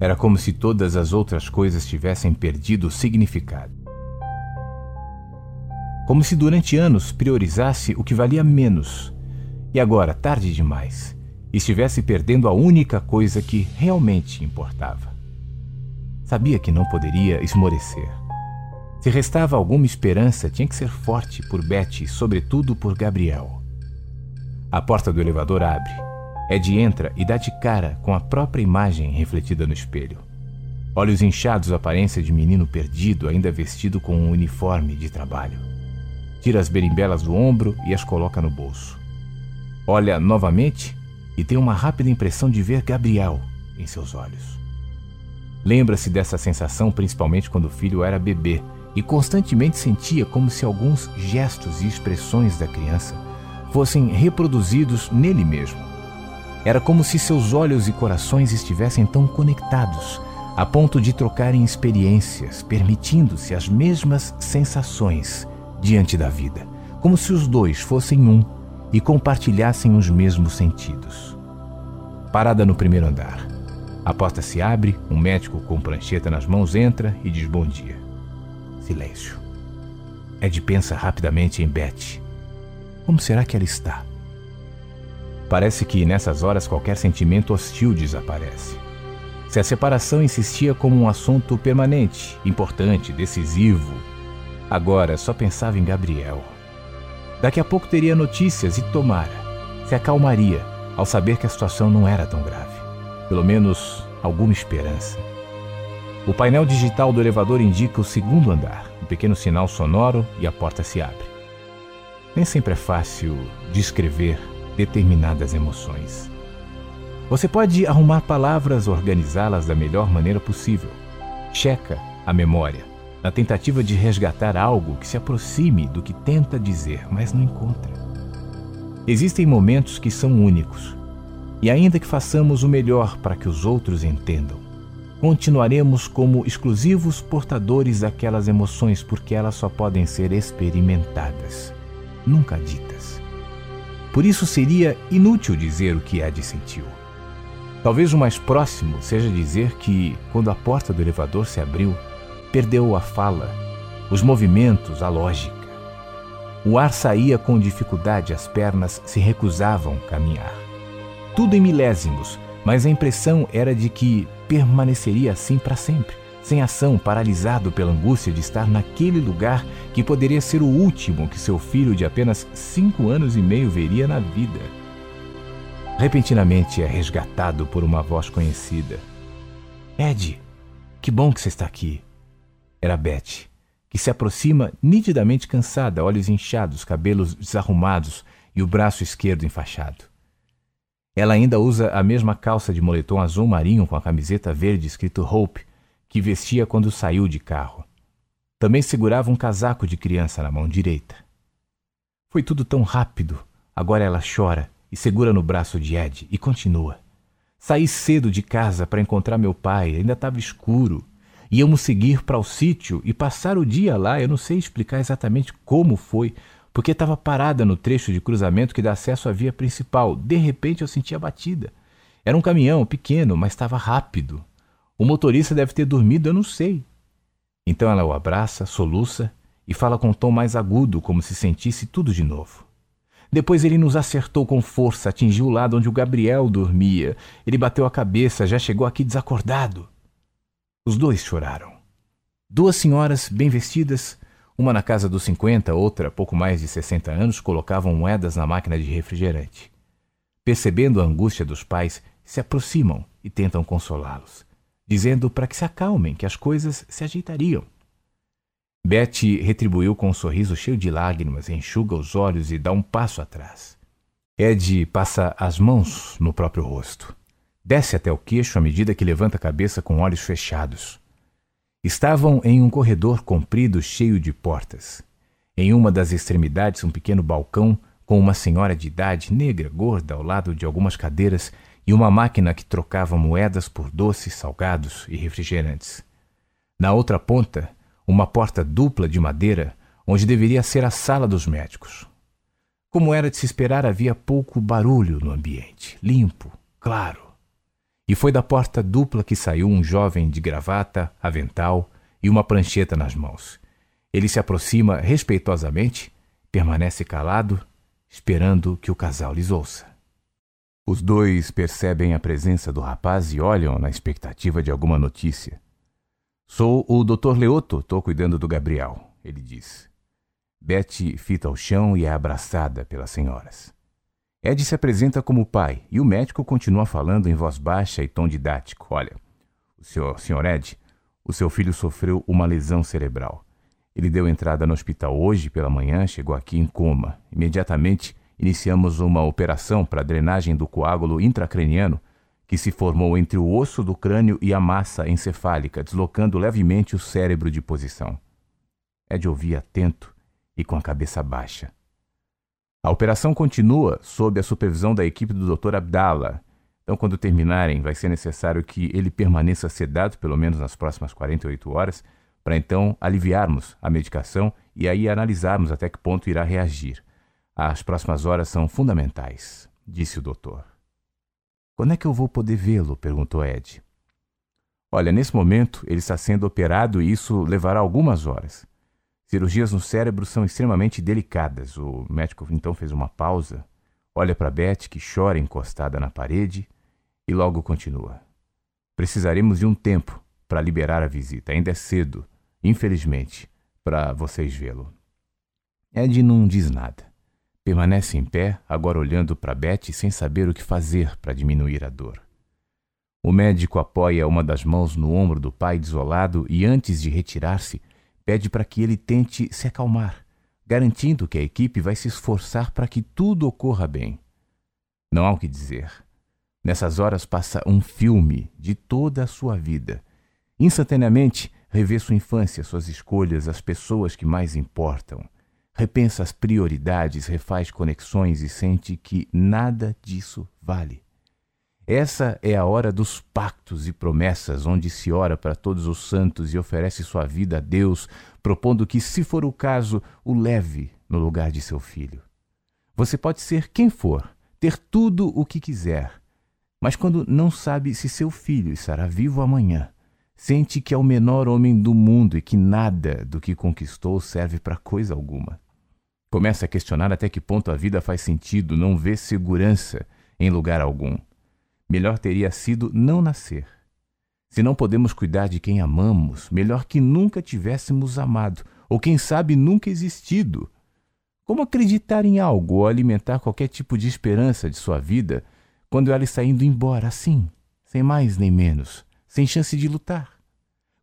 Era como se todas as outras coisas tivessem perdido o significado. Como se durante anos priorizasse o que valia menos e agora, tarde demais, estivesse perdendo a única coisa que realmente importava. Sabia que não poderia esmorecer. Se restava alguma esperança, tinha que ser forte por Betty e, sobretudo, por Gabriel. A porta do elevador abre. Ed entra e dá de cara com a própria imagem refletida no espelho. Olhos inchados, aparência de menino perdido, ainda vestido com um uniforme de trabalho. Tira as berimbelas do ombro e as coloca no bolso. Olha novamente e tem uma rápida impressão de ver Gabriel em seus olhos. Lembra-se dessa sensação principalmente quando o filho era bebê e constantemente sentia como se alguns gestos e expressões da criança fossem reproduzidos nele mesmo. Era como se seus olhos e corações estivessem tão conectados a ponto de trocarem experiências, permitindo-se as mesmas sensações diante da vida, como se os dois fossem um e compartilhassem os mesmos sentidos. Parada no primeiro andar. A porta se abre, um médico com prancheta nas mãos entra e diz bom dia. Silêncio. Ed pensa rapidamente em Beth. Como será que ela está? Parece que nessas horas qualquer sentimento hostil desaparece. Se a separação insistia como um assunto permanente, importante, decisivo, agora só pensava em Gabriel. Daqui a pouco teria notícias e tomara, se acalmaria ao saber que a situação não era tão grave. Pelo menos alguma esperança. O painel digital do elevador indica o segundo andar, um pequeno sinal sonoro e a porta se abre. Nem sempre é fácil descrever determinadas emoções. Você pode arrumar palavras, organizá-las da melhor maneira possível. Checa a memória na tentativa de resgatar algo que se aproxime do que tenta dizer, mas não encontra. Existem momentos que são únicos, e ainda que façamos o melhor para que os outros entendam, continuaremos como exclusivos portadores daquelas emoções porque elas só podem ser experimentadas, nunca ditas. Por isso seria inútil dizer o que Ed sentiu. Talvez o mais próximo seja dizer que, quando a porta do elevador se abriu, Perdeu a fala, os movimentos, a lógica. O ar saía com dificuldade, as pernas se recusavam a caminhar. Tudo em milésimos, mas a impressão era de que permaneceria assim para sempre, sem ação, paralisado pela angústia de estar naquele lugar que poderia ser o último que seu filho de apenas cinco anos e meio veria na vida. Repentinamente é resgatado por uma voz conhecida. Ed, que bom que você está aqui. Era Beth, que se aproxima nitidamente cansada, olhos inchados, cabelos desarrumados e o braço esquerdo enfaixado. Ela ainda usa a mesma calça de moletom azul marinho com a camiseta verde escrito Hope, que vestia quando saiu de carro. Também segurava um casaco de criança na mão direita. Foi tudo tão rápido. Agora ela chora e segura no braço de Ed e continua. Saí cedo de casa para encontrar meu pai, ainda estava escuro. Íamos seguir para o sítio e passar o dia lá. Eu não sei explicar exatamente como foi, porque estava parada no trecho de cruzamento que dá acesso à via principal. De repente eu senti a batida. Era um caminhão pequeno, mas estava rápido. O motorista deve ter dormido, eu não sei. Então ela o abraça, soluça e fala com um tom mais agudo, como se sentisse tudo de novo. Depois ele nos acertou com força, atingiu o lado onde o Gabriel dormia. Ele bateu a cabeça, já chegou aqui desacordado. Os dois choraram. Duas senhoras bem vestidas, uma na casa dos 50, outra pouco mais de 60 anos, colocavam moedas na máquina de refrigerante. Percebendo a angústia dos pais, se aproximam e tentam consolá-los, dizendo para que se acalmem, que as coisas se ajeitariam. Betty retribuiu com um sorriso cheio de lágrimas, enxuga os olhos e dá um passo atrás. Ed passa as mãos no próprio rosto. Desce até o queixo à medida que levanta a cabeça com olhos fechados. Estavam em um corredor comprido cheio de portas. Em uma das extremidades, um pequeno balcão com uma senhora de idade, negra, gorda, ao lado de algumas cadeiras e uma máquina que trocava moedas por doces, salgados e refrigerantes. Na outra ponta, uma porta dupla de madeira, onde deveria ser a sala dos médicos. Como era de se esperar, havia pouco barulho no ambiente, limpo, claro. E foi da porta dupla que saiu um jovem de gravata, avental e uma prancheta nas mãos. Ele se aproxima respeitosamente, permanece calado, esperando que o casal lhes ouça. Os dois percebem a presença do rapaz e olham na expectativa de alguma notícia. Sou o Dr. Leoto, estou cuidando do Gabriel, ele diz. Betty fita o chão e é abraçada pelas senhoras. Ed se apresenta como pai e o médico continua falando em voz baixa e tom didático. Olha, o senhor, senhor Ed, o seu filho sofreu uma lesão cerebral. Ele deu entrada no hospital hoje pela manhã, chegou aqui em coma. Imediatamente iniciamos uma operação para drenagem do coágulo intracraniano que se formou entre o osso do crânio e a massa encefálica, deslocando levemente o cérebro de posição. Ed ouvia atento e com a cabeça baixa. A operação continua sob a supervisão da equipe do Dr. Abdallah. Então, quando terminarem, vai ser necessário que ele permaneça sedado pelo menos nas próximas 48 horas, para então aliviarmos a medicação e aí analisarmos até que ponto irá reagir. As próximas horas são fundamentais, disse o doutor. Quando é que eu vou poder vê-lo? perguntou Ed. Olha, nesse momento ele está sendo operado e isso levará algumas horas. Cirurgias no cérebro são extremamente delicadas. O médico então fez uma pausa, olha para Beth, que chora encostada na parede, e logo continua. Precisaremos de um tempo para liberar a visita. Ainda é cedo, infelizmente, para vocês vê-lo. Ed não diz nada. Permanece em pé, agora olhando para Beth sem saber o que fazer para diminuir a dor. O médico apoia uma das mãos no ombro do pai desolado e, antes de retirar-se, pede para que ele tente se acalmar, garantindo que a equipe vai se esforçar para que tudo ocorra bem. Não há o que dizer. Nessas horas passa um filme de toda a sua vida. Instantaneamente, revê sua infância, suas escolhas, as pessoas que mais importam. Repensa as prioridades, refaz conexões e sente que nada disso vale. Essa é a hora dos pactos e promessas, onde se ora para todos os santos e oferece sua vida a Deus, propondo que, se for o caso, o leve no lugar de seu filho. Você pode ser quem for, ter tudo o que quiser, mas quando não sabe se seu filho estará vivo amanhã, sente que é o menor homem do mundo e que nada do que conquistou serve para coisa alguma. Começa a questionar até que ponto a vida faz sentido, não vê segurança em lugar algum melhor teria sido não nascer. Se não podemos cuidar de quem amamos, melhor que nunca tivéssemos amado, ou quem sabe nunca existido. Como acreditar em algo ou alimentar qualquer tipo de esperança de sua vida quando ela está indo embora assim, sem mais nem menos, sem chance de lutar?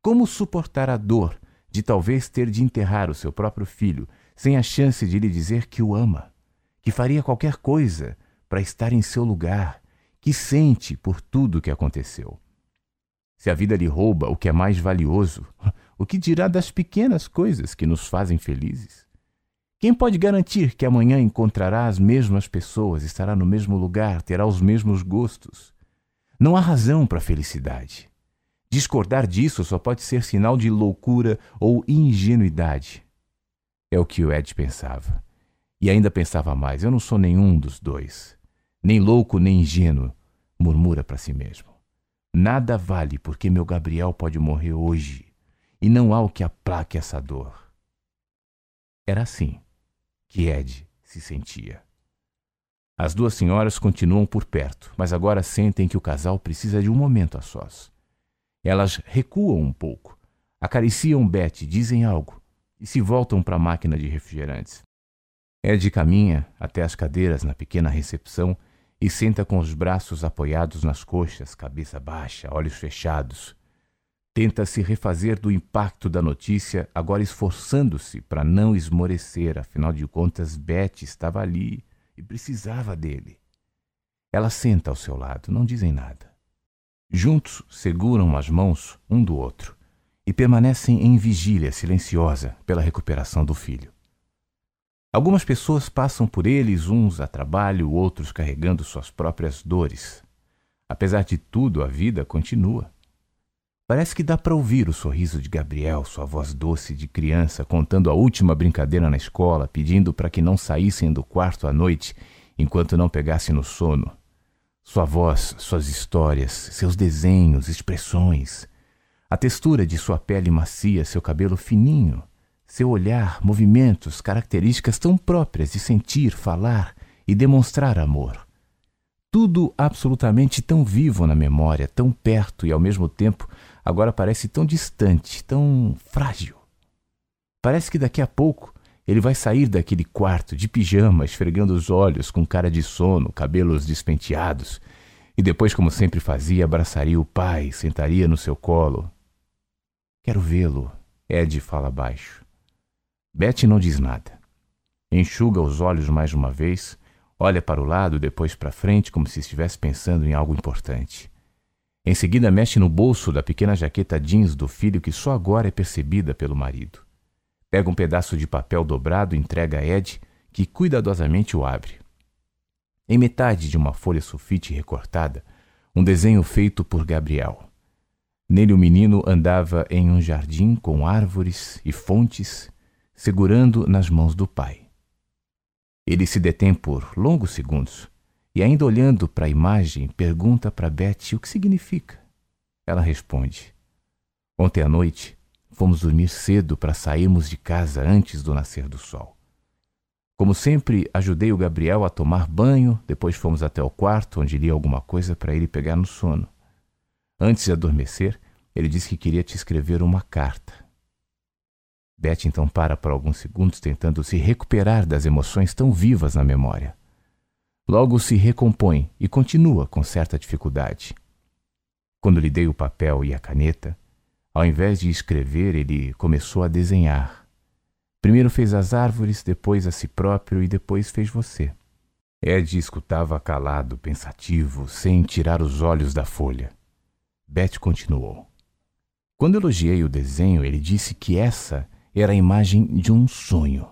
Como suportar a dor de talvez ter de enterrar o seu próprio filho sem a chance de lhe dizer que o ama, que faria qualquer coisa para estar em seu lugar que sente por tudo o que aconteceu. Se a vida lhe rouba o que é mais valioso, o que dirá das pequenas coisas que nos fazem felizes? Quem pode garantir que amanhã encontrará as mesmas pessoas, estará no mesmo lugar, terá os mesmos gostos? Não há razão para a felicidade. Discordar disso só pode ser sinal de loucura ou ingenuidade. É o que o Ed pensava. E ainda pensava mais: eu não sou nenhum dos dois nem louco nem ingênuo, murmura para si mesmo. Nada vale porque meu Gabriel pode morrer hoje e não há o que aplaque essa dor. Era assim que Ed se sentia. As duas senhoras continuam por perto, mas agora sentem que o casal precisa de um momento a sós. Elas recuam um pouco, acariciam Betty, dizem algo e se voltam para a máquina de refrigerantes. Ed caminha até as cadeiras na pequena recepção e senta com os braços apoiados nas coxas, cabeça baixa, olhos fechados. Tenta se refazer do impacto da notícia, agora esforçando-se para não esmorecer, afinal de contas, Beth estava ali e precisava dele. Ela senta ao seu lado, não dizem nada. Juntos seguram as mãos um do outro e permanecem em vigília silenciosa pela recuperação do filho. Algumas pessoas passam por eles, uns a trabalho, outros carregando suas próprias dores. Apesar de tudo, a vida continua. Parece que dá para ouvir o sorriso de Gabriel, sua voz doce de criança, contando a última brincadeira na escola, pedindo para que não saíssem do quarto à noite enquanto não pegasse no sono. Sua voz, suas histórias, seus desenhos, expressões, a textura de sua pele macia, seu cabelo fininho, seu olhar, movimentos, características tão próprias de sentir, falar e demonstrar amor. Tudo absolutamente tão vivo na memória, tão perto e ao mesmo tempo agora parece tão distante, tão frágil. Parece que daqui a pouco ele vai sair daquele quarto de pijama, esfregando os olhos com cara de sono, cabelos despenteados, e depois, como sempre fazia, abraçaria o pai, sentaria no seu colo. Quero vê-lo, Ed fala baixo. Betty não diz nada. Enxuga os olhos mais uma vez, olha para o lado, depois para frente, como se estivesse pensando em algo importante. Em seguida, mexe no bolso da pequena jaqueta jeans do filho que só agora é percebida pelo marido. Pega um pedaço de papel dobrado e entrega a Ed, que cuidadosamente o abre. Em metade de uma folha sulfite recortada, um desenho feito por Gabriel. Nele o menino andava em um jardim com árvores e fontes, segurando nas mãos do pai. Ele se detém por longos segundos e, ainda olhando para a imagem, pergunta para Betty o que significa. Ela responde: Ontem à noite, Fomos dormir cedo para sairmos de casa antes do nascer do sol. Como sempre, ajudei o Gabriel a tomar banho, depois fomos até o quarto, onde li alguma coisa para ele pegar no sono. Antes de adormecer, ele disse que queria te escrever uma carta. Beth então para por alguns segundos, tentando se recuperar das emoções tão vivas na memória. Logo se recompõe e continua com certa dificuldade. Quando lhe dei o papel e a caneta, ao invés de escrever, ele começou a desenhar. Primeiro fez as árvores, depois a si próprio e depois fez você. Ed escutava calado, pensativo, sem tirar os olhos da folha. Beth continuou. Quando elogiei o desenho, ele disse que essa era a imagem de um sonho.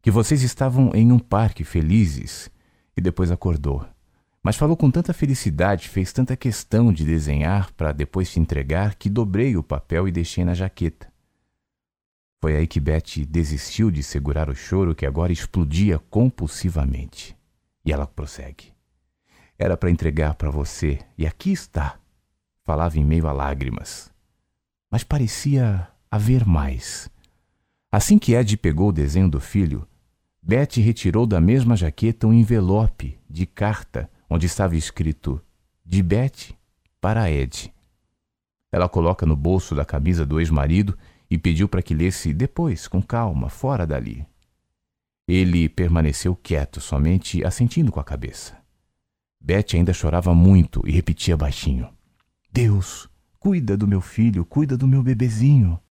Que vocês estavam em um parque felizes e depois acordou mas falou com tanta felicidade, fez tanta questão de desenhar para depois te entregar, que dobrei o papel e deixei na jaqueta. Foi aí que Betty desistiu de segurar o choro que agora explodia compulsivamente. E ela prossegue. Era para entregar para você, e aqui está. Falava em meio a lágrimas. Mas parecia haver mais. Assim que Ed pegou o desenho do filho, Betty retirou da mesma jaqueta um envelope de carta onde estava escrito de Beth para Ed. Ela coloca no bolso da camisa do ex-marido e pediu para que lesse depois, com calma, fora dali. Ele permaneceu quieto, somente assentindo com a cabeça. Beth ainda chorava muito e repetia baixinho: Deus, cuida do meu filho, cuida do meu bebezinho.